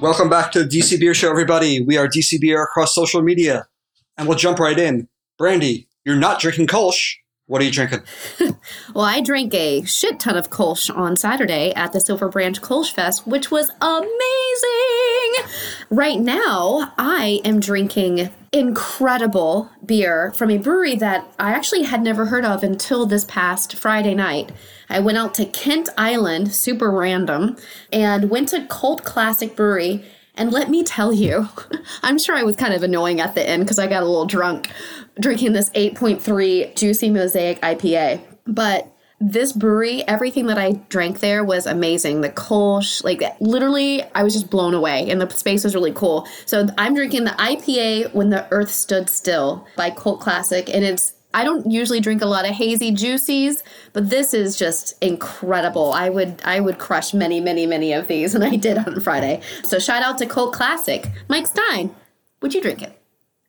Welcome back to the DC Beer Show, everybody. We are DC Beer across social media, and we'll jump right in. Brandy, you're not drinking Kolsch. What are you drinking? Well, I drank a shit ton of Kolsch on Saturday at the Silver Branch Kolsch Fest, which was amazing. Right now, I am drinking incredible beer from a brewery that I actually had never heard of until this past Friday night. I went out to Kent Island, super random, and went to Cult Classic Brewery. And let me tell you, I'm sure I was kind of annoying at the end because I got a little drunk drinking this 8.3 Juicy Mosaic IPA. But this brewery, everything that I drank there was amazing. The Kolsch, like literally, I was just blown away, and the space was really cool. So I'm drinking the IPA When the Earth Stood Still by Cult Classic, and it's I don't usually drink a lot of hazy juicies, but this is just incredible. I would I would crush many many many of these, and I did on Friday. So shout out to Cult Classic, Mike Stein. Would you drink it?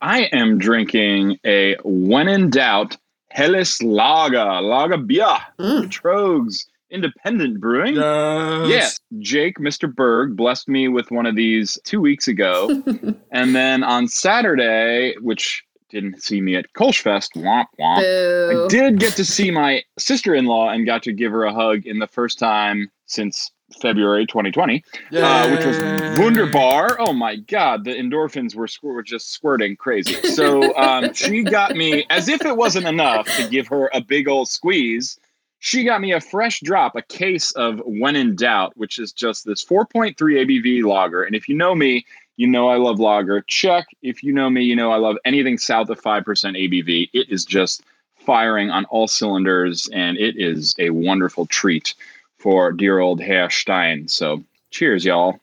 I am drinking a when in doubt Helles Lager, Lager Beer, Mm. Troegs Independent Brewing. Yes, Jake, Mr. Berg, blessed me with one of these two weeks ago. and then on Saturday, which didn't see me at Kolschfest, womp womp. Boo. I did get to see my sister in law and got to give her a hug in the first time since February 2020, uh, which was wunderbar. Oh my God, the endorphins were, squir- were just squirting crazy. So um, she got me, as if it wasn't enough to give her a big old squeeze, she got me a fresh drop, a case of When in Doubt, which is just this 4.3 ABV lager. And if you know me, you know I love lager. Check. If you know me, you know I love anything south of 5% ABV. It is just firing on all cylinders, and it is a wonderful treat for dear old Herr Stein. So cheers, y'all.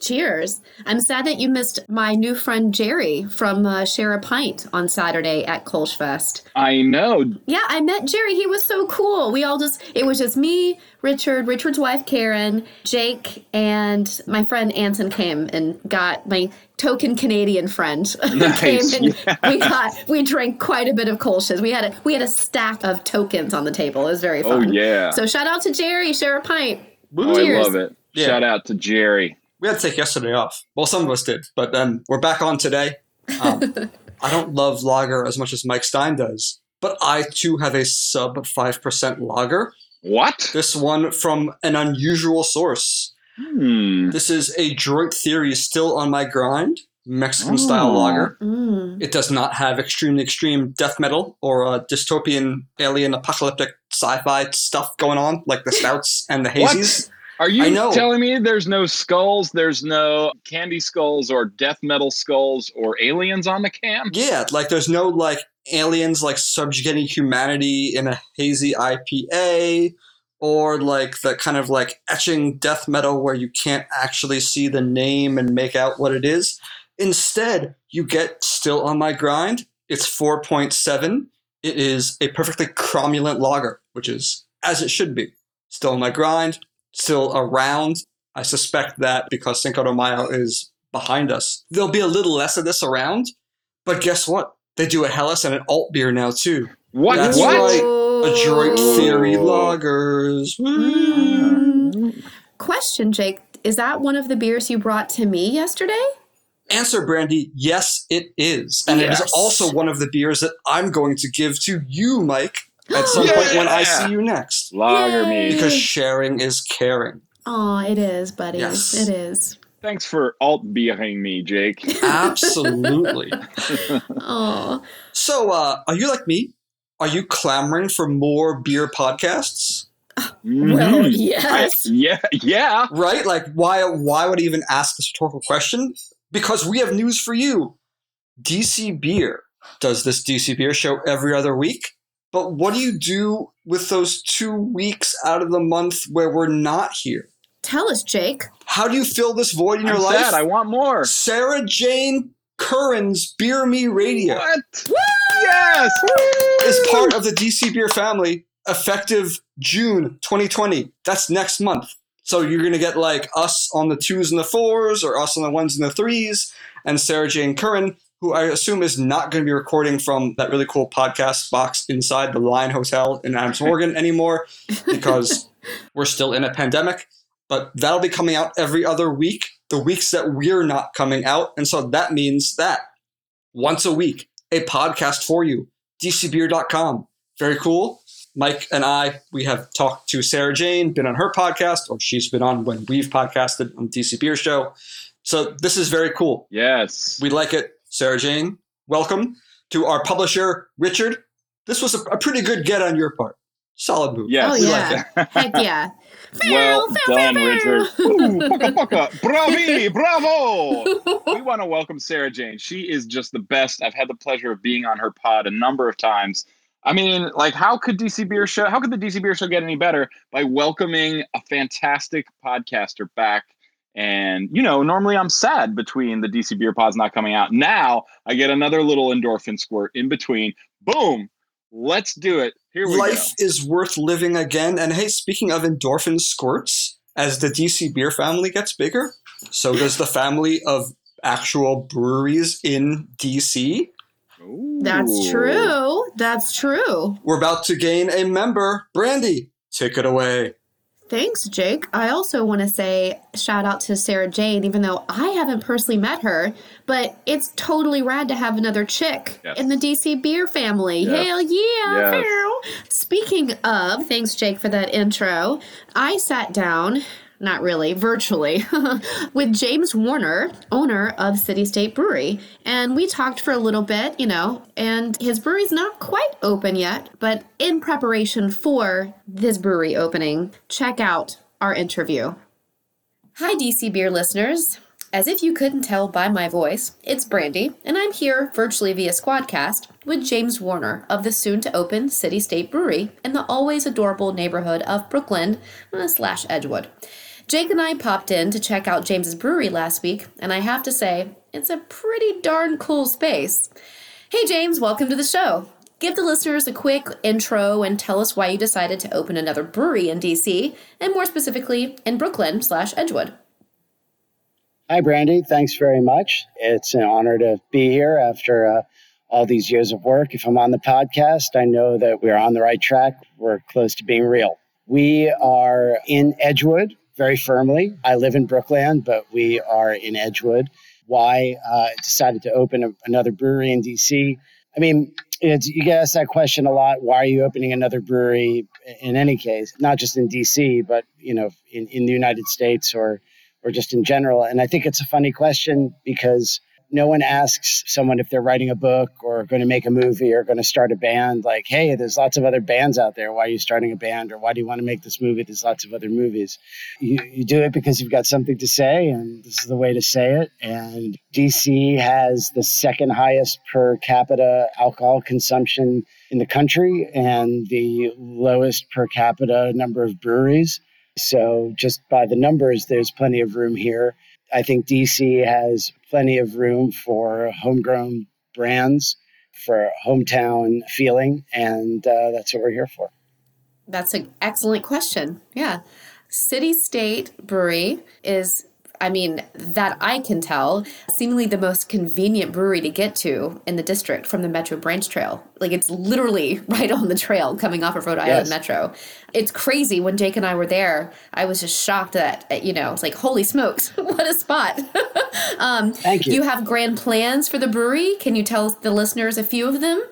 Cheers. I'm sad that you missed my new friend Jerry from uh, Share a Pint on Saturday at Kolsch Fest. I know. Yeah, I met Jerry. He was so cool. We all just, it was just me, Richard, Richard's wife Karen, Jake, and my friend Anson came and got my token Canadian friend. Nice, came and we got, we drank quite a bit of Kolsch's. We had a, we had a stack of tokens on the table. It was very fun. Oh, yeah. So shout out to Jerry, Share a Pint. Oh, I love it. Yeah. Shout out to Jerry. We had to take yesterday off. Well, some of us did, but then we're back on today. Um, I don't love lager as much as Mike Stein does, but I too have a sub 5% lager. What? This one from an unusual source. Hmm. This is Adroit Theory still on my grind, Mexican style Oh. lager. Mm. It does not have extremely extreme death metal or uh, dystopian alien apocalyptic sci-fi stuff going on like the stouts and the hazies. Are you telling me there's no skulls, there's no candy skulls or death metal skulls or aliens on the can? Yeah, like there's no like aliens like subjugating humanity in a hazy IPA or like the kind of like etching death metal where you can't actually see the name and make out what it is. Instead, you get still on my grind. It's 4.7. It is a perfectly cromulent lager, which is as it should be. Still on my grind, still around. I suspect that because Cinco de Mayo is behind us, there'll be a little less of this around. But guess what? They do a Helles and an alt beer now too. What? That's what? right. Adroit Theory Ooh. lagers. Mm. Question, Jake. Is that one of the beers you brought to me yesterday? Answer, Brandy. Yes, it is, and it is also one of the beers that I'm going to give to you, Mike, at some point when I see you next. Lager Yay. me. Because sharing is caring. Oh, it is, buddy. Yes. It is. Thanks for alt beering me, Jake. Absolutely. Oh, so, uh, are you like me? Are you clamoring for more beer podcasts? well, Mhm. yes. Yeah, yeah. Right? Like, why? Why would I even ask this rhetorical question? Because we have news for you. DC Beer does this DC Beer show every other week. But what do you do with those two weeks out of the month where we're not here? Tell us, Jake. How do you fill this void in your I'm life? sad. I want more. Sarah Jane Curran's Beer Me Radio What? Yes. is part of the DC Beer family effective June 2020. That's next month. So you're going to get like us on the twos and the fours or us on the ones and the threes and Sarah Jane Curran, who I assume is not going to be recording from that really cool podcast box inside the Line Hotel in Adams Morgan anymore because we're still in a pandemic. But that'll be coming out every other week. the weeks that we're not coming out. And so that means that once a week, a podcast for you, dcbeer.com. Very cool. Mike and I, we have talked to Sarah Jane, been on her podcast, or she's been on when we've podcasted on DC Beer Show. So this is very cool. Yes. We like it. Sarah Jane, welcome. To our publisher, Richard, this was a, a pretty good get on your part. Solid move. Yes. Oh, We yeah. like Heck yeah. Well Pew, pew, done, Richard. pew. Ooh, pucka, pucka. Bravi, bravo. We want to welcome Sarah Jane. She is just the best. I've had the pleasure of being on her pod a number of times. I mean, like, how could DC Beer Show, how could the DC Beer Show get any better by welcoming a fantastic podcaster back? And, you know, normally I'm sad between the DC Beer pods not coming out. Now I get another little endorphin squirt in between. Boom. Let's do it. Here we Life is worth living again. And hey, speaking of endorphin squirts, as the DC beer family gets bigger, so does the family of actual breweries in DC. go. That's true. That's true. We're about to gain a member. Brandy, take it away. Thanks, Jake. I also want to say shout out to Sarah Jane, even though I haven't personally met her, but it's totally rad to have another chick Yes. in the DC beer family. Yes. Hell yeah. Yes. Speaking of, thanks, Jake, for that intro. I sat down, not really, virtually, with James Warner, owner of City State Brewery. And we talked for a little bit, you know, and his brewery's not quite open yet, but in preparation for this brewery opening, check out our interview. Hi, DC Beer listeners. As if you couldn't tell by my voice, it's Brandy, and I'm here virtually via Squadcast with James Warner of the soon to open City State Brewery in the always adorable neighborhood of Brookland uh, slash Edgewood. Jake and I popped in to check out James's brewery last week, and I have to say, it's a pretty darn cool space. Hey, James, welcome to the show. Give the listeners a quick intro and tell us why you decided to open another brewery in DC, and more specifically in Brookland slash Edgewood. Hi, Brandy. Thanks very much. It's an honor to be here after uh, all these years of work. If I'm on the podcast, I know that we're on the right track. We're close to being real. We are in Edgewood very firmly. I live in Brookland, but we are in Edgewood. Why uh, decided to open a, another brewery in DC? I mean, you get asked that question a lot. Why are you opening another brewery? In any case, not just in DC, but you know, in, in the United States or or just in general. And I think it's a funny question because no one asks someone if they're writing a book or going to make a movie or going to start a band, like, hey, there's lots of other bands out there. Why are you starting a band? Or why do you want to make this movie? There's lots of other movies. You, you do it because you've got something to say, and this is the way to say it. And DC has the second highest per capita alcohol consumption in the country and the lowest per capita number of breweries. So, just by the numbers, there's plenty of room here. I think DC has plenty of room for homegrown brands, for hometown feeling, and uh, that's what we're here for. That's an excellent question. Yeah. City State Brewery is, I mean, that I can tell, seemingly the most convenient brewery to get to in the district from the Metro Branch Trail. Like it's literally right on the trail coming off of Rhode Island Yes. Metro. It's crazy. When Jake and I were there, I was just shocked that, uh, you know, it's like, holy smokes, what a spot. um, Thank you. you have grand plans for the brewery. Can you tell the listeners a few of them?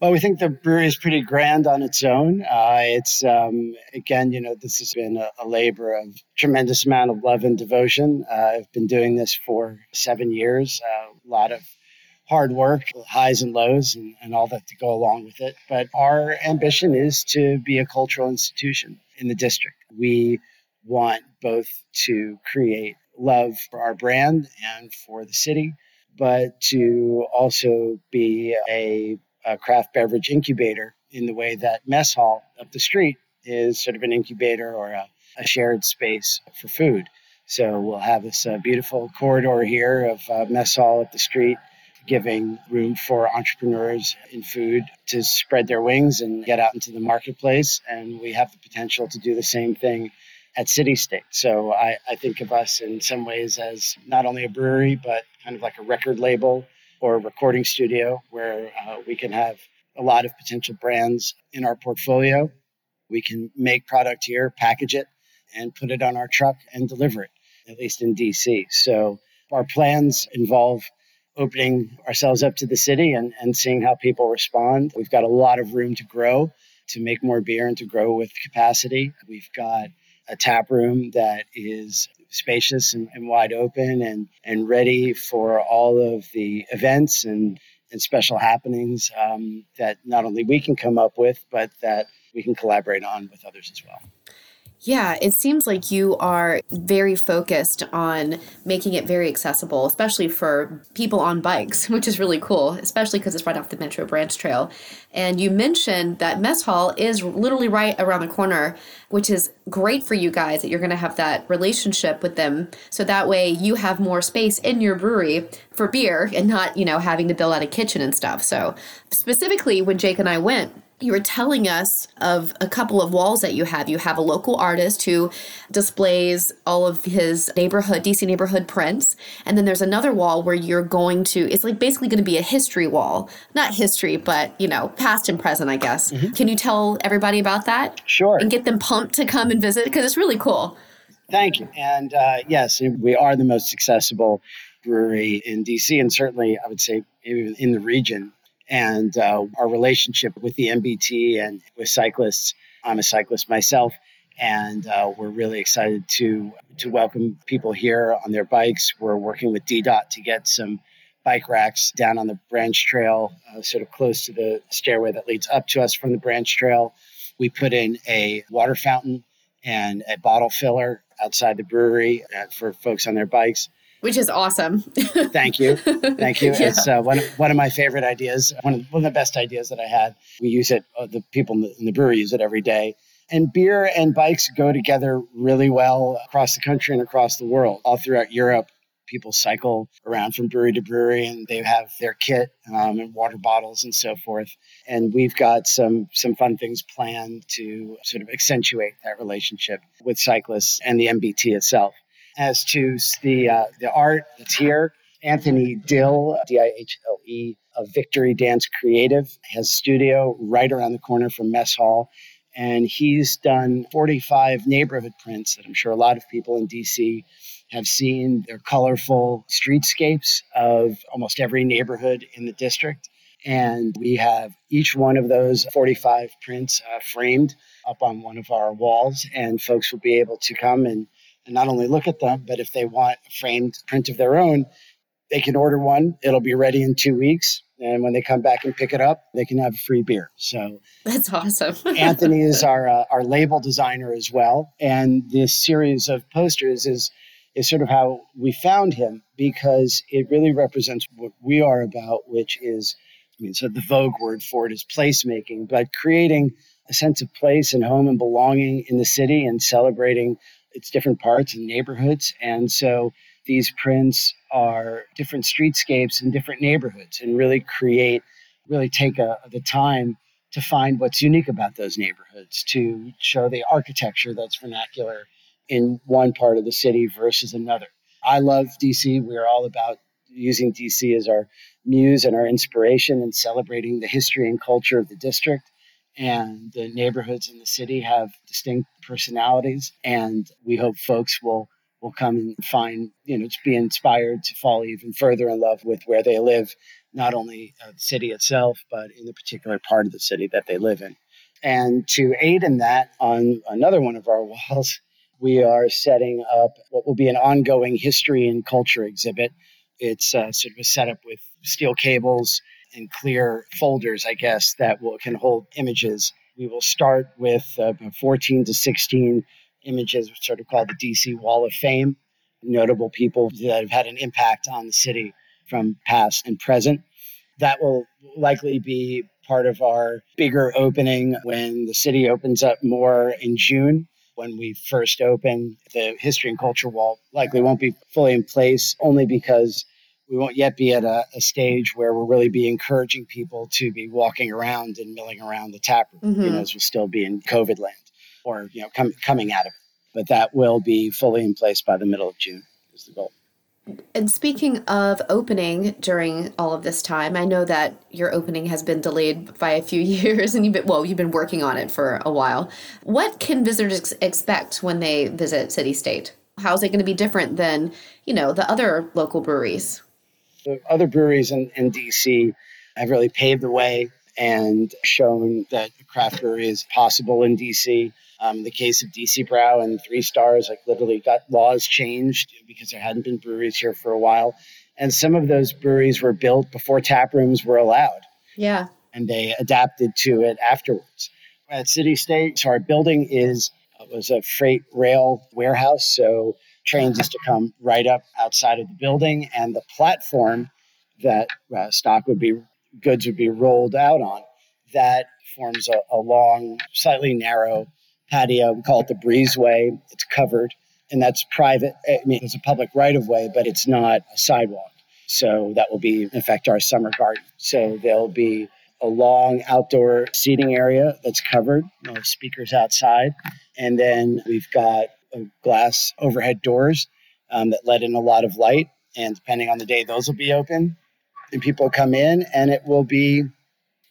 Well, we think the brewery is pretty grand on its own. Uh, it's um, again, you know, this has been a, a labor of tremendous amount of love and devotion. Uh, I've been doing this for seven years. Uh, a lot of hard work, highs and lows, and, and all that to go along with it. But our ambition is to be a cultural institution in the district. We want both to create love for our brand and for the city, but to also be a a craft beverage incubator in the way that Mess Hall up the street is sort of an incubator or a, a shared space for food. So we'll have this uh, beautiful corridor here of uh, Mess Hall up the street, giving room for entrepreneurs in food to spread their wings and get out into the marketplace. And we have the potential to do the same thing at City State. So I, I think of us in some ways as not only a brewery, but kind of like a record label or recording studio where uh, we can have a lot of potential brands in our portfolio. We can make product here, package it, and put it on our truck and deliver it. at least in DC. So our plans involve opening ourselves up to the city and, and seeing how people respond. We've got a lot of room to grow, to make more beer and to grow with capacity. We've got a tap room that is spacious and, and wide open and, and ready for all of the events and, and special happenings um, that not only we can come up with, but that we can collaborate on with others as well. Yeah, it seems like you are very focused on making it very accessible, especially for people on bikes, which is really cool, especially because it's right off the Metro Branch Trail. And you mentioned that Mess Hall is literally right around the corner, which is great for you guys that you're going to have that relationship with them. So that way you have more space in your brewery for beer and not, you know, having to build out a kitchen and stuff. So specifically, when Jake and I went, you were telling us of a couple of walls that you have. You have a local artist who displays all of his neighborhood, DC neighborhood prints. And then there's another wall where you're going to, it's like basically going to be a history wall. Not history, but, you know, past and present, I guess. Mm-hmm. Can you tell everybody about that? Sure. And get them pumped to come and visit? Because it's really cool. Thank you. And uh, yes, we are the most accessible brewery in DC, and certainly I would say in the region and uh, our relationship with the MBT and with cyclists. I'm a cyclist myself, and uh, we're really excited to to welcome people here on their bikes. We're working with DDOT to get some bike racks down on the branch trail, uh, sort of close to the stairway that leads up to us from the branch trail. We put in a water fountain and a bottle filler outside the brewery uh, for folks on their bikes which is awesome. Thank you. Thank you. yeah. It's uh, one, of, one of my favorite ideas, one of, one of the best ideas that I had. We use it, uh, the people in the, in the brewery use it every day. And beer and bikes go together really well across the country and across the world. All throughout Europe, people cycle around from brewery to brewery and they have their kit um, and water bottles and so forth. And we've got some some fun things planned to sort of accentuate that relationship with cyclists and the MBT itself as to the uh, the art that's here. Anthony Dihle, D I H L E, of Victory Dance Creative, has studio right around the corner from Mess Hall. And he's done 45 neighborhood prints that I'm sure a lot of people in DC have seen. They're colorful streetscapes of almost every neighborhood in the district. And we have each one of those 45 prints uh, framed up on one of our walls, and folks will be able to come and and not only look at them, but if they want a framed print of their own, they can order one. It'll be ready in two weeks. And when they come back and pick it up, they can have free beer. So that's awesome. Anthony is our uh, our label designer as well, and this series of posters is is sort of how we found him because it really represents what we are about, which is, I mean, so the vogue word for it is placemaking, but creating a sense of place and home and belonging in the city and celebrating its different parts and neighborhoods. And so these prints are different streetscapes in different neighborhoods and really create, really take a, the time to find what's unique about those neighborhoods, to show the architecture that's vernacular in one part of the city versus another. I love DC. We're all about using DC as our muse and our inspiration and celebrating the history and culture of the district and the neighborhoods in the city have distinct personalities and we hope folks will will come and find you know to be inspired to fall even further in love with where they live not only uh, the city itself but in the particular part of the city that they live in. And to aid in that on another one of our walls we are setting up what will be an ongoing history and culture exhibit. It's uh, sort of a setup with steel cables and clear folders, I guess, that will can hold images. We will start with uh, 14 to 16 images, sort of called the DC Wall of Fame, notable people that have had an impact on the city from past and present. That will likely be part of our bigger opening when the city opens up more in June. When we first open, the history and culture wall likely won't be fully in place only because we won't yet be at a, a, stage where we'll really be encouraging people to be walking around and milling around the tap room, mm-hmm. you know, as we'll still be in COVID land or, you know, com- coming out of it. But that will be fully in place by the middle of June is the goal. And speaking of opening during all of this time, I know that your opening has been delayed by a few years and you've been, well, you've been working on it for a while. What can visitors expect when they visit City State? How's it going to be different than, you know, the other local breweries? The other breweries in, in DC have really paved the way and shown that craft brewery is possible in DC. Um, in the case of DC Brau and Three Stars, like literally got laws changed because there hadn't been breweries here for a while. And some of those breweries were built before tap rooms were allowed. Yeah. And they adapted to it afterwards. At City State, so our building is was a freight rail warehouse. So trains used to come right up outside of the building, and the platform that uh, stock would be goods would be rolled out on that forms a, a long, slightly narrow patio. We call it the breezeway. It's covered, and that's private. I mean, it's a public right of way, but it's not a sidewalk. So that will be, in effect, our summer garden. So there'll be a long outdoor seating area that's covered, you know, speakers outside. And then we've got glass overhead doors um, that let in a lot of light. And depending on the day, those will be open. And people come in, and it will be,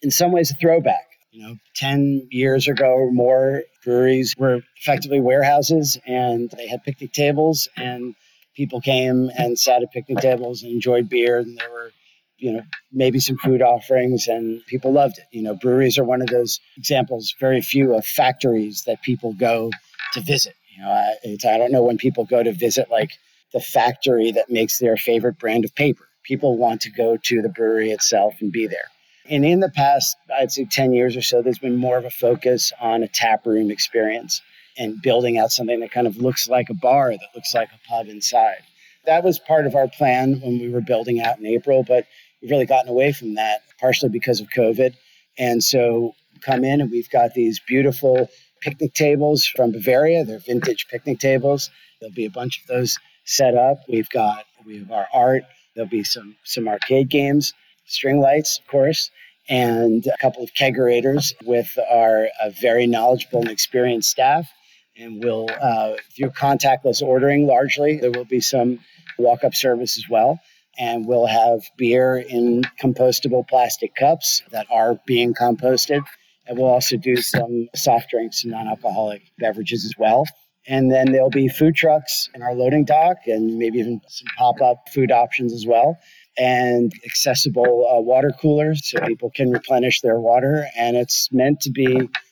in some ways, a throwback. You know, 10 years ago or more, breweries were effectively warehouses and they had picnic tables, and people came and sat at picnic tables and enjoyed beer. And there were you know, maybe some food offerings, and people loved it. You know, breweries are one of those examples, very few of factories that people go to visit. Know, I, I don't know when people go to visit like the factory that makes their favorite brand of paper. People want to go to the brewery itself and be there. And in the past, I'd say 10 years or so, there's been more of a focus on a tap room experience and building out something that kind of looks like a bar, that looks like a pub inside. That was part of our plan when we were building out in April, but we've really gotten away from that, partially because of COVID. And so come in and we've got these beautiful picnic tables from Bavaria. They're vintage picnic tables. There'll be a bunch of those set up. We've got we have our art. There'll be some some arcade games, string lights, of course, and a couple of kegerators with our uh, very knowledgeable and experienced staff. And we'll uh, through contactless ordering largely. There will be some walk up service as well and we'll have beer in compostable plastic cups that are being composted. And we'll also do some soft drinks and non alcoholic beverages as well. And then there'll be food trucks in our loading dock and maybe even some pop up food options as well. And accessible uh, water coolers so people can replenish their water. And it's meant to be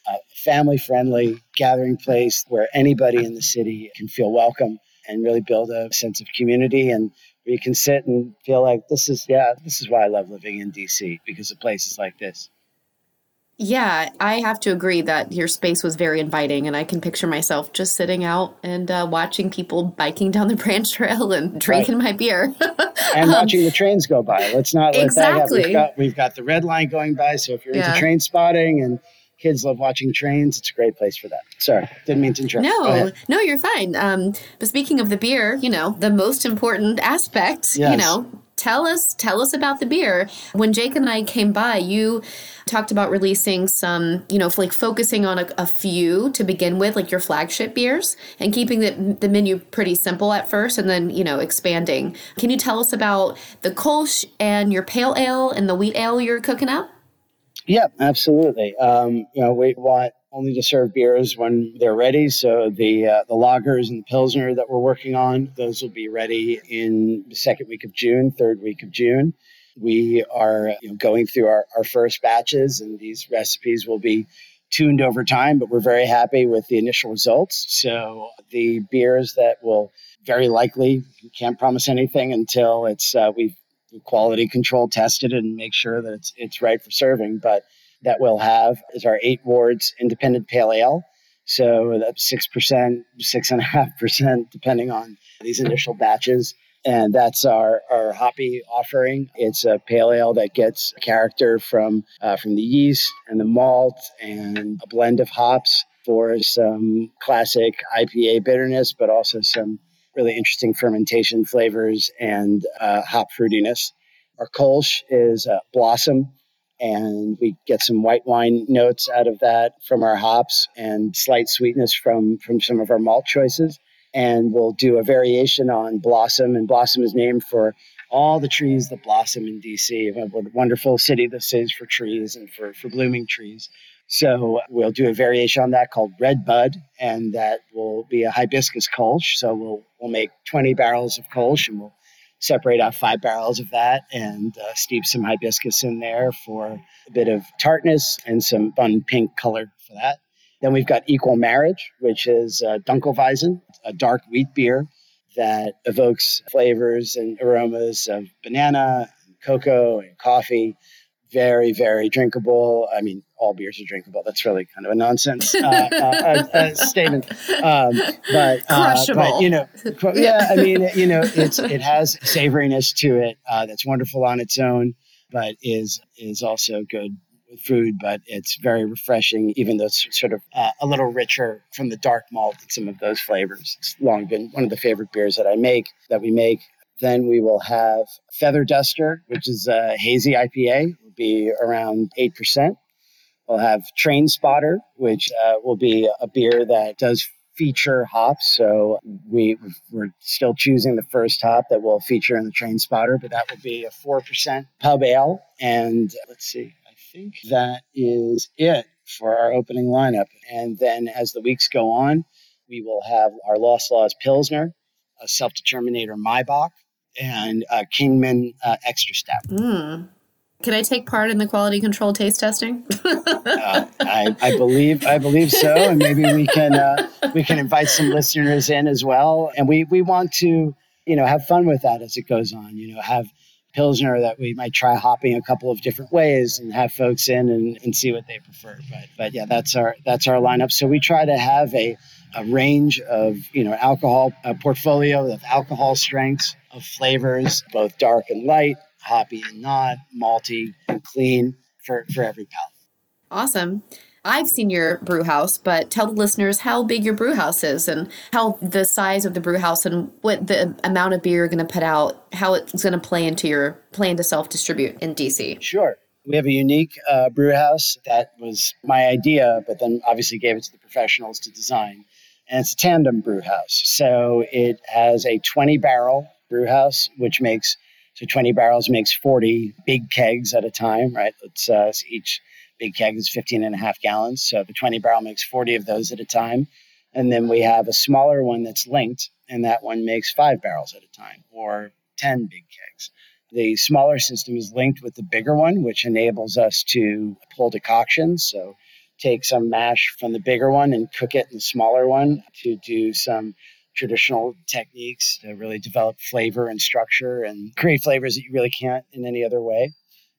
a family friendly gathering place where anybody in the city can feel welcome and really build a sense of community and where you can sit and feel like this is yeah this is why i love living in dc because of places like this yeah, I have to agree that your space was very inviting, and I can picture myself just sitting out and uh, watching people biking down the branch trail and drinking right. my beer and watching the trains go by. Let's not let exactly. that happen. We've got, we've got the red line going by, so if you're yeah. into train spotting and kids love watching trains. It's a great place for that. Sorry, didn't mean to interrupt. No, no, you're fine. Um, but speaking of the beer, you know, the most important aspect, yes. you know, tell us tell us about the beer. When Jake and I came by, you talked about releasing some, you know, like focusing on a, a few to begin with, like your flagship beers, and keeping the the menu pretty simple at first, and then you know expanding. Can you tell us about the Kolsch and your pale ale and the wheat ale you're cooking up? Yeah, absolutely. Um, you know, we want only to serve beers when they're ready. So the uh, the lagers and the pilsner that we're working on, those will be ready in the second week of June, third week of June. We are you know, going through our, our first batches, and these recipes will be tuned over time, but we're very happy with the initial results. So the beers that will very likely can't promise anything until it's uh, we've quality control tested and make sure that it's it's right for serving. But that we'll have is our eight wards independent pale ale. So that's six percent, six and a half percent, depending on these initial batches. And that's our, our hoppy offering. It's a pale ale that gets character from uh, from the yeast and the malt and a blend of hops for some classic IPA bitterness, but also some really interesting fermentation flavors and uh, hop fruitiness. Our Kolsch is uh, blossom, and we get some white wine notes out of that from our hops and slight sweetness from from some of our malt choices. And we'll do a variation on blossom, and blossom is named for all the trees that blossom in DC. What a wonderful city this is for trees and for, for blooming trees. So we'll do a variation on that called Red Bud, and that will be a hibiscus Kolsch. So we'll we'll make 20 barrels of Kolsch, and we'll separate out five barrels of that and uh, steep some hibiscus in there for a bit of tartness and some fun pink color for that. Then we've got Equal Marriage, which is uh, Dunkelweizen, a dark wheat beer that evokes flavors and aromas of banana, and cocoa, and coffee. Very, very drinkable. I mean, all beers are drinkable. That's really kind of a nonsense uh, uh, uh statement. Um, but, uh, but, you know, yeah, I mean, you know, it's it has savoriness to it uh, that's wonderful on its own, but is is also good with food, but it's very refreshing, even though it's sort of uh, a little richer from the dark malt and some of those flavors. It's long been one of the favorite beers that I make, that we make. Then we will have Feather Duster, which is a hazy IPA, be around 8%. We'll have Train Spotter, which uh, will be a beer that does feature hops. So we we're still choosing the first hop that will feature in the Train Spotter, but that will be a four percent pub ale. And let's see, I think that is it for our opening lineup. And then as the weeks go on, we will have our Lost Laws Pilsner, a Self Determinator Maibock, and a Kingman uh, Extra Step. Mm. Can I take part in the quality control taste testing? uh, I, I, believe I believe so, and maybe we can uh, we can invite some listeners in as well. And we we want to you know have fun with that as it goes on. You know, have pilsner that we might try hopping a couple of different ways and have folks in and, and see what they prefer. But but yeah, that's our that's our lineup. So we try to have a, a range of you know alcohol portfolio of alcohol strengths of flavors, both dark and light, hoppy and not, malty and clean for for every palate. Awesome. I've seen your brew house, but tell the listeners how big your brew house is and how the size of the brew house and what the amount of beer you're going to put out, how it's going to play into your plan to self distribute in DC. Sure. We have a unique uh, brew house that was my idea, but then obviously gave it to the professionals to design. And it's a tandem brew house. So it has a 20 barrel brew house, which makes so 20 barrels makes 40 big kegs at a time, right? It's uh, each big keg is 15 and a half gallons. So the 20 barrel makes 40 of those at a time. And then we have a smaller one that's linked, and that one makes five barrels at a time or 10 big kegs. The smaller system is linked with the bigger one, which enables us to pull decoctions. So take some mash from the bigger one and cook it in the smaller one to do some traditional techniques to really develop flavor and structure and create flavors that you really can't in any other way.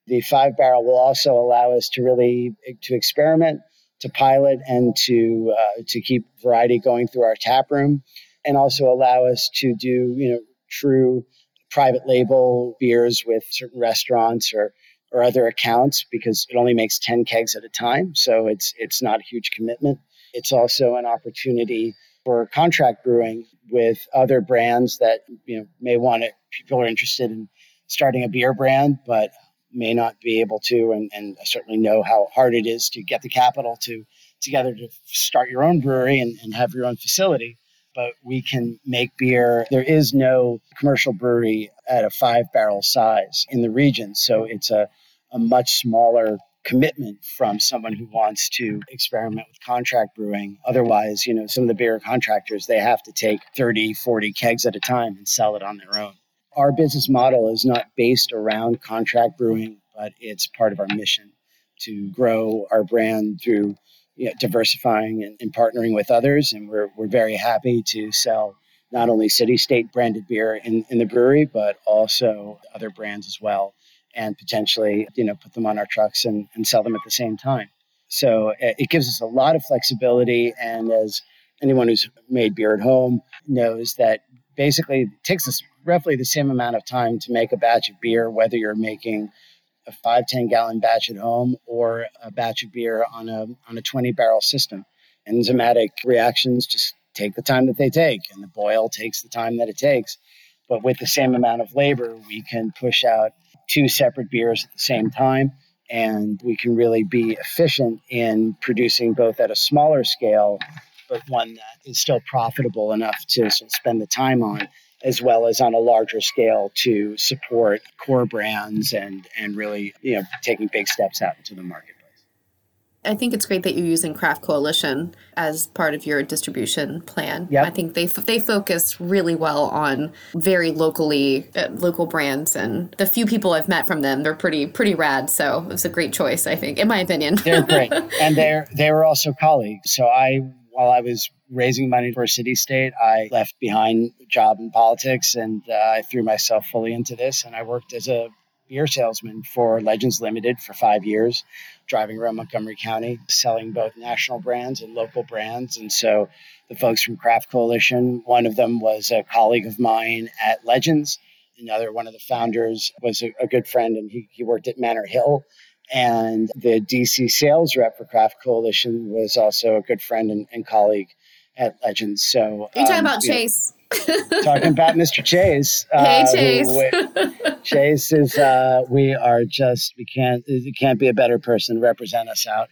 The five barrel will also allow us to really to experiment, to pilot, and to uh, to keep variety going through our tap room, and also allow us to do you know true private label beers with certain restaurants or or other accounts because it only makes 10 kegs at a time so it's it's not a huge commitment it's also an opportunity for contract brewing with other brands that you know may want it people are interested in starting a beer brand but may not be able to, and, and I certainly know how hard it is to get the capital to together to start your own brewery and, and have your own facility. But we can make beer. There is no commercial brewery at a five barrel size in the region. So it's a, a much smaller commitment from someone who wants to experiment with contract brewing. Otherwise, you know, some of the beer contractors, they have to take 30, 40 kegs at a time and sell it on their own our business model is not based around contract brewing, but it's part of our mission to grow our brand through you know, diversifying and, and, partnering with others. And we're, we're very happy to sell not only City State branded beer in, in the brewery, but also other brands as well, and potentially you know put them on our trucks and, and sell them at the same time. So uh, it gives us a lot of flexibility. And as anyone who's made beer at home knows that basically it takes us roughly the same amount of time to make a batch of beer, whether you're making a five, 10 gallon batch at home or a batch of beer on a, on a 20 barrel system. Enzymatic reactions just take the time that they take, and the boil takes the time that it takes. But with the same amount of labor, we can push out two separate beers at the same time, and we can really be efficient in producing both at a smaller scale but one that is still profitable enough to spend the time on, as well as on a larger scale to support core brands and and really you know taking big steps out into the marketplace. I think it's great that you're using Craft Coalition as part of your distribution plan. Yep. I think they they focus really well on very locally uh, local brands, and the few people I've met from them, they're pretty pretty rad. So it's a great choice, I think, in my opinion. They're great, and they're they were also colleagues. So I, while I was raising money for City State, I left behind a job in politics, and uh, I threw myself fully into this, and I worked as a beer salesman for Legends Limited for five years, driving around Montgomery County, selling both national brands and local brands. And so the folks from Craft Coalition, one of them was a colleague of mine at Legends. Another one of the founders was a, a good friend, and he, he worked at Manor Hill. And the DC sales rep for Craft Coalition was also a good friend and, and colleague at Legends. So you talking um, about you know, Chase? talking about Mr. Chase. Hey, uh, Chase. Chase is. Uh, we are just. We can't. It can't be a better person to represent us out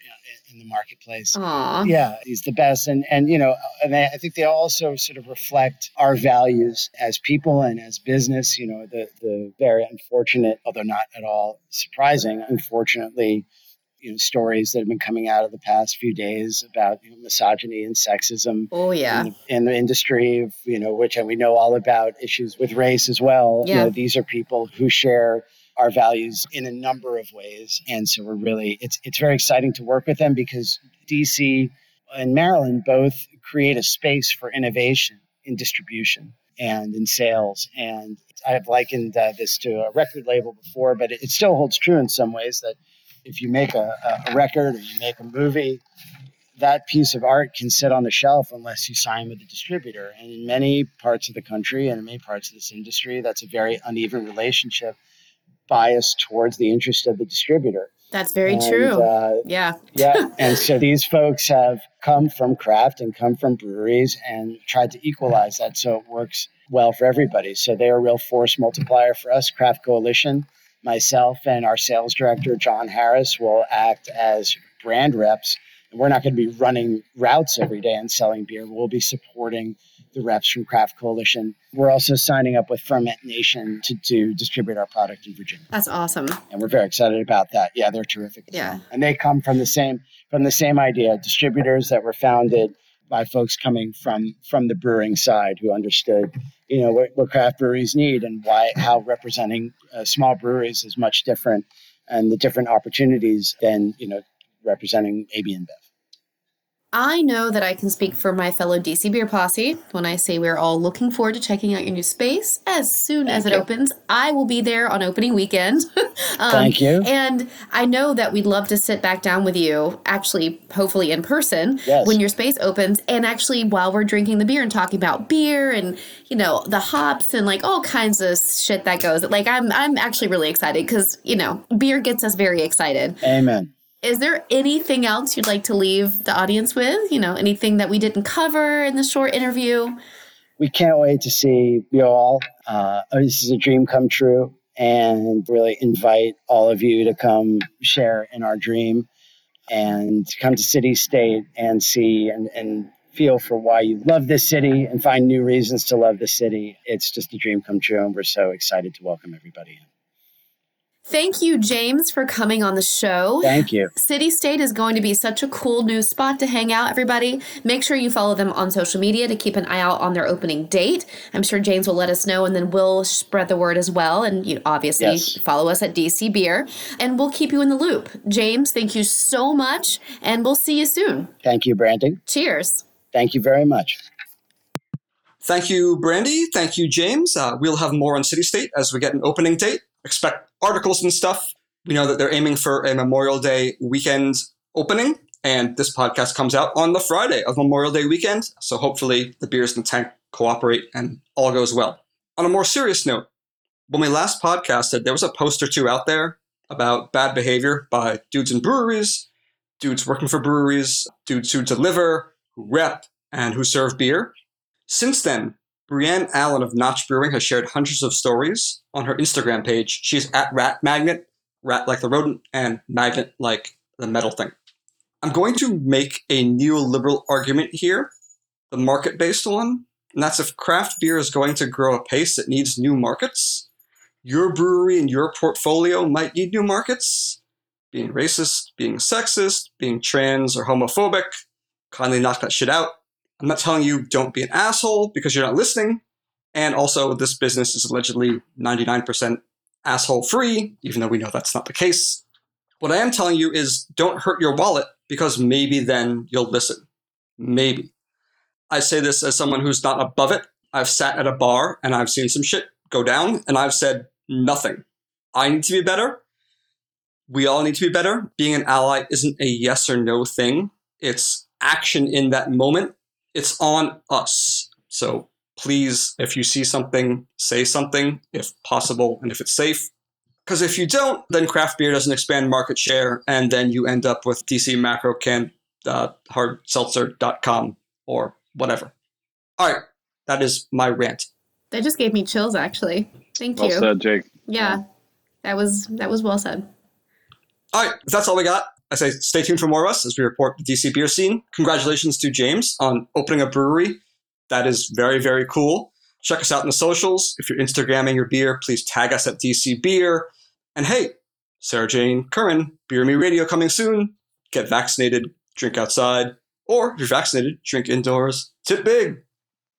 in, in the marketplace. Aw. Yeah, he's the best, and and you know, and I I think they also sort of reflect our values as people and as business. You know, the the very unfortunate, although not at all surprising, unfortunately, you know, stories that have been coming out of the past few days about you know, misogyny and sexism Oh yeah. in, the, in the industry, you know, which and we know all about issues with race as well. You Yeah. know, these are people who share our values in a number of ways, and so we're really it's it's very exciting to work with them because DC and Maryland both create a space for innovation in distribution and in sales. And I have likened uh, this to a record label before, but it, it still holds true in some ways that if you make a, a, record or you make a movie, that piece of art can sit on the shelf unless you sign with a distributor. And in many parts of the country and in many parts of this industry, that's a very uneven relationship biased towards the interest of the distributor. That's very And, true. Uh, yeah. yeah. And so these folks have come from craft and come from breweries and tried to equalize that so it works well for everybody. So they're a real force multiplier for us. Craft Coalition, myself, and our sales director, John Harris, will act as brand reps. And we're not going to be running routes every day and selling beer. We'll be supporting the reps from Craft Coalition. We're also signing up with Ferment Nation to, to distribute our product in Virginia That's awesome. and we're very excited about that. Yeah, they're terrific. Yeah. and they come from the same from the same idea. Distributors that were founded by folks coming from from the brewing side who understood, you know, what, what craft breweries need and why how representing uh, small breweries is much different and the different opportunities than you know representing AB InBev. I know that I can speak for my fellow DC Beer Posse when I say we're all looking forward to checking out your new space as soon as it you. opens. I will be there on opening weekend. um, Thank you. And I know that we'd love to sit back down with you, actually, hopefully in person, Yes. when your space opens. And actually, while we're drinking the beer and talking about beer and, you know, the hops and like all kinds of shit that goes. Like, I'm, I'm actually really excited because, you know, beer gets us very excited. Amen. Is there anything else you'd like to leave the audience with? You know, anything that we didn't cover in the short interview? we can't wait to see you all. Uh, this is a dream come true, and really invite all of you to come share in our dream and come to City State and see and, and feel for why you love this city and find new reasons to love the city. It's just a dream come true, and we're so excited to welcome everybody in. Thank you, James, for coming on the show. Thank you. City State is going to be such a cool new spot to hang out, everybody. Make sure you follow them on social media to keep an eye out on their opening date. I'm sure James will let us know, and then we'll spread the word as well. And you obviously Yes. follow us at DC Beer, and we'll keep you in the loop. James, thank you so much, and we'll see you soon. Thank you, Brandy. Cheers. Thank you very much. Thank you, Brandy. Thank you, James. Uh, we'll have more on City State as we get an opening date. Expect articles and stuff. We know that they're aiming for a Memorial Day weekend opening, and this podcast comes out on the Friday of Memorial Day weekend. So hopefully the beers in the tank cooperate and all goes well. On a more serious note, when we last podcasted, there was a post or two out there about bad behavior by dudes in breweries, dudes working for breweries, dudes who deliver, who rep, and who serve beer. Since then, Brienne Allen of Notch Brewing has shared hundreds of stories on her Instagram page. She's at Rat Magnet, rat like the rodent, and magnet like the metal thing. I'm going to make a neoliberal argument here, the market based one, and that's if craft beer is going to grow apace, it needs new markets. Your brewery and your portfolio might need new markets. being racist, being sexist, being trans or homophobic, kindly knock that shit out. I'm not telling you don't be an asshole because you're not listening. And also, this business is allegedly 99% asshole free, even though we know that's not the case. What I am telling you is don't hurt your wallet because maybe then you'll listen. Maybe. I say this as someone who's not above it. I've sat at a bar and I've seen some shit go down and I've said nothing. I need to be better. We all need to be better. Being an ally isn't a yes or no thing, it's action in that moment. It's on us. So please, if you see something, say something if possible and if it's safe. Because if you don't, then craft beer doesn't expand market share, and then you end up with DC Macro Can uh, hardseltzer.com or whatever. All right, that is my rant. That just gave me chills, actually. Thank Well you. said, Jake. Yeah, that was that was well said. All right, that's all we got. I say stay tuned for more of us as we report the DC beer scene. Congratulations to James on opening a brewery. That is very, very cool. Check us out in the socials. If you're Instagramming your beer, please tag us at DC Beer. And hey, Sarah Jane Curran, Beer Me Radio coming soon. Get vaccinated, drink outside, or if you're vaccinated, drink indoors. Tip big.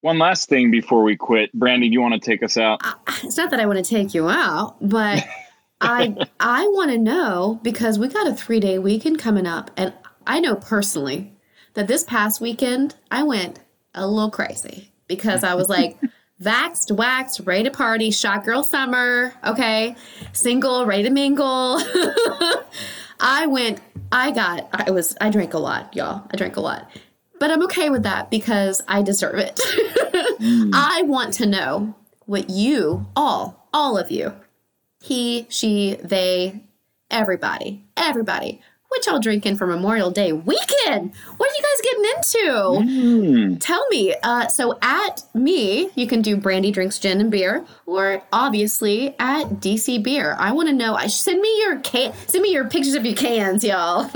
One last thing before we quit. Brandy, do you want to take us out? I, it's not that I want to take you out, but I I want to know because we got a three day weekend coming up, and I know personally that this past weekend I went a little crazy because I was like. Vaxxed, waxed, ready to party, shot girl summer, okay, single, ready to mingle. I went, I got, I was, I drank a lot, y'all. I drank a lot. But I'm okay with that because I deserve it. Mm. I want to know what you, all, all of you, he, she, they, everybody, everybody, what y'all drinking for Memorial Day weekend? What are you guys getting into? Mm. Tell me. Uh, so at me, you can do Brandy drinks gin and beer, or obviously at DC Beer. I want to know. I send me your can. Send me your pictures of your cans, y'all.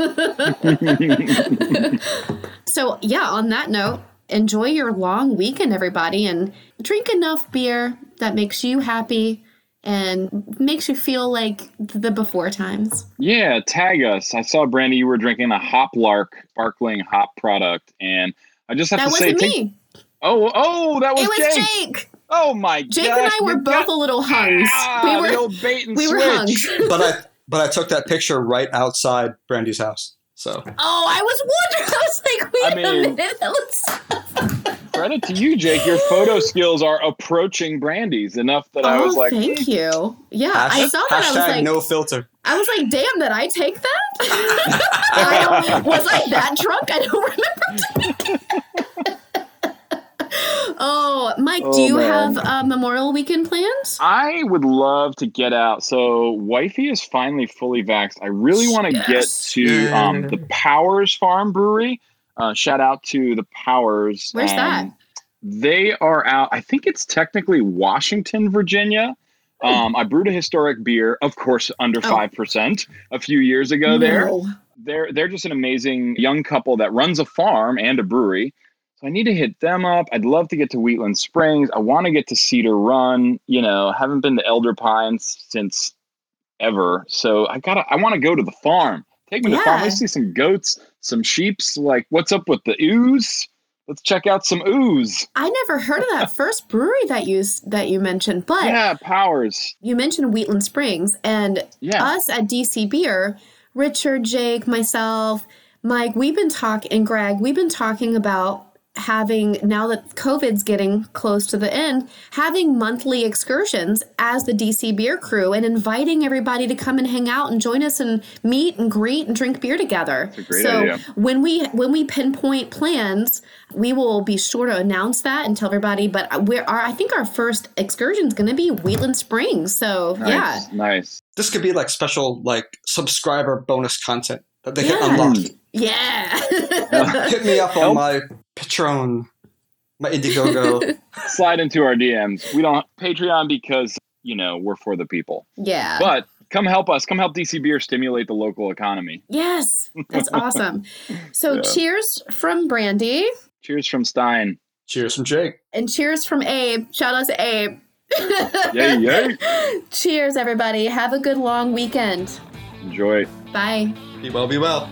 so yeah. On that note, enjoy your long weekend, everybody, and drink enough beer that makes you happy and makes you feel like the before times. Yeah, tag us. I saw Brandy, you were drinking a Hop Lark sparkling hop product, and I just have That to say, wasn't take- me. oh, oh, that was, It was Jake. Jake. Oh my god, Jake gosh, and I were both got- a little hung. Ah, we were old bait and we were hung. But I but I took that picture right outside Brandy's house. So Oh, I was wondering. I was like, wait I a mean- minute. That looks... Credit to you, Jake. Your photo skills are approaching Brandy's enough that I oh, was like, thank hmm. you. Yeah, I saw that. I was like, no filter. I was like, damn, did I take that? I was I that drunk? I don't remember. oh, Mike, do Oh, you man. have uh, Memorial Weekend plans? I would love to get out. So, wifey is finally fully vaxxed. I really want to Yes. get to um, the Powers Farm Brewery. Uh, shout out to the Powers. Where's Um, that? They are out. I think it's technically Washington, Virginia. Um, I brewed a historic beer, of course, under Oh. five percent a few years ago. There, they're they're just an amazing young couple that runs a farm and a brewery. So I need to hit them up. I'd love to get to Wheatland Springs. I want to get to Cedar Run. You know, haven't been to Elder Pines since ever. So I gotta. I want to go to the farm. Take me to the farm. Yeah. Let's see some goats, some sheep's. Like, what's up with the ooze? Let's check out some ooze. I never heard of that first brewery that you that you mentioned, but Yeah, powers. you mentioned Wheatland Springs and Yeah. us at DC Beer, Richard, Jake, myself, Mike, we've been talking, and Greg, we've been talking about having, now that COVID's getting close to the end, having monthly excursions as the DC Beer crew and inviting everybody to come and hang out and join us and meet and greet and drink beer together. so idea. when we when we pinpoint plans, we will be sure to announce that and tell everybody. But we're our I think our first excursion is going to be Wheatland Springs. So yeah, Nice. Nice. This could be like special like subscriber bonus content that they can unlock. Hmm. yeah. Hit me up Help. on my Patreon, my Indiegogo. Slide into our DMs. We don't Patreon because you know we're for the people. yeah. But come help us. Come help DC Beer stimulate the local economy. yes, that's awesome. So Yeah. cheers from Brandy Cheers from Stein. Cheers from Jake. and cheers from Abe. Shout out to Abe. Yay, yay. Cheers, everybody. Have a good long weekend. Enjoy. Bye. Be well, be well.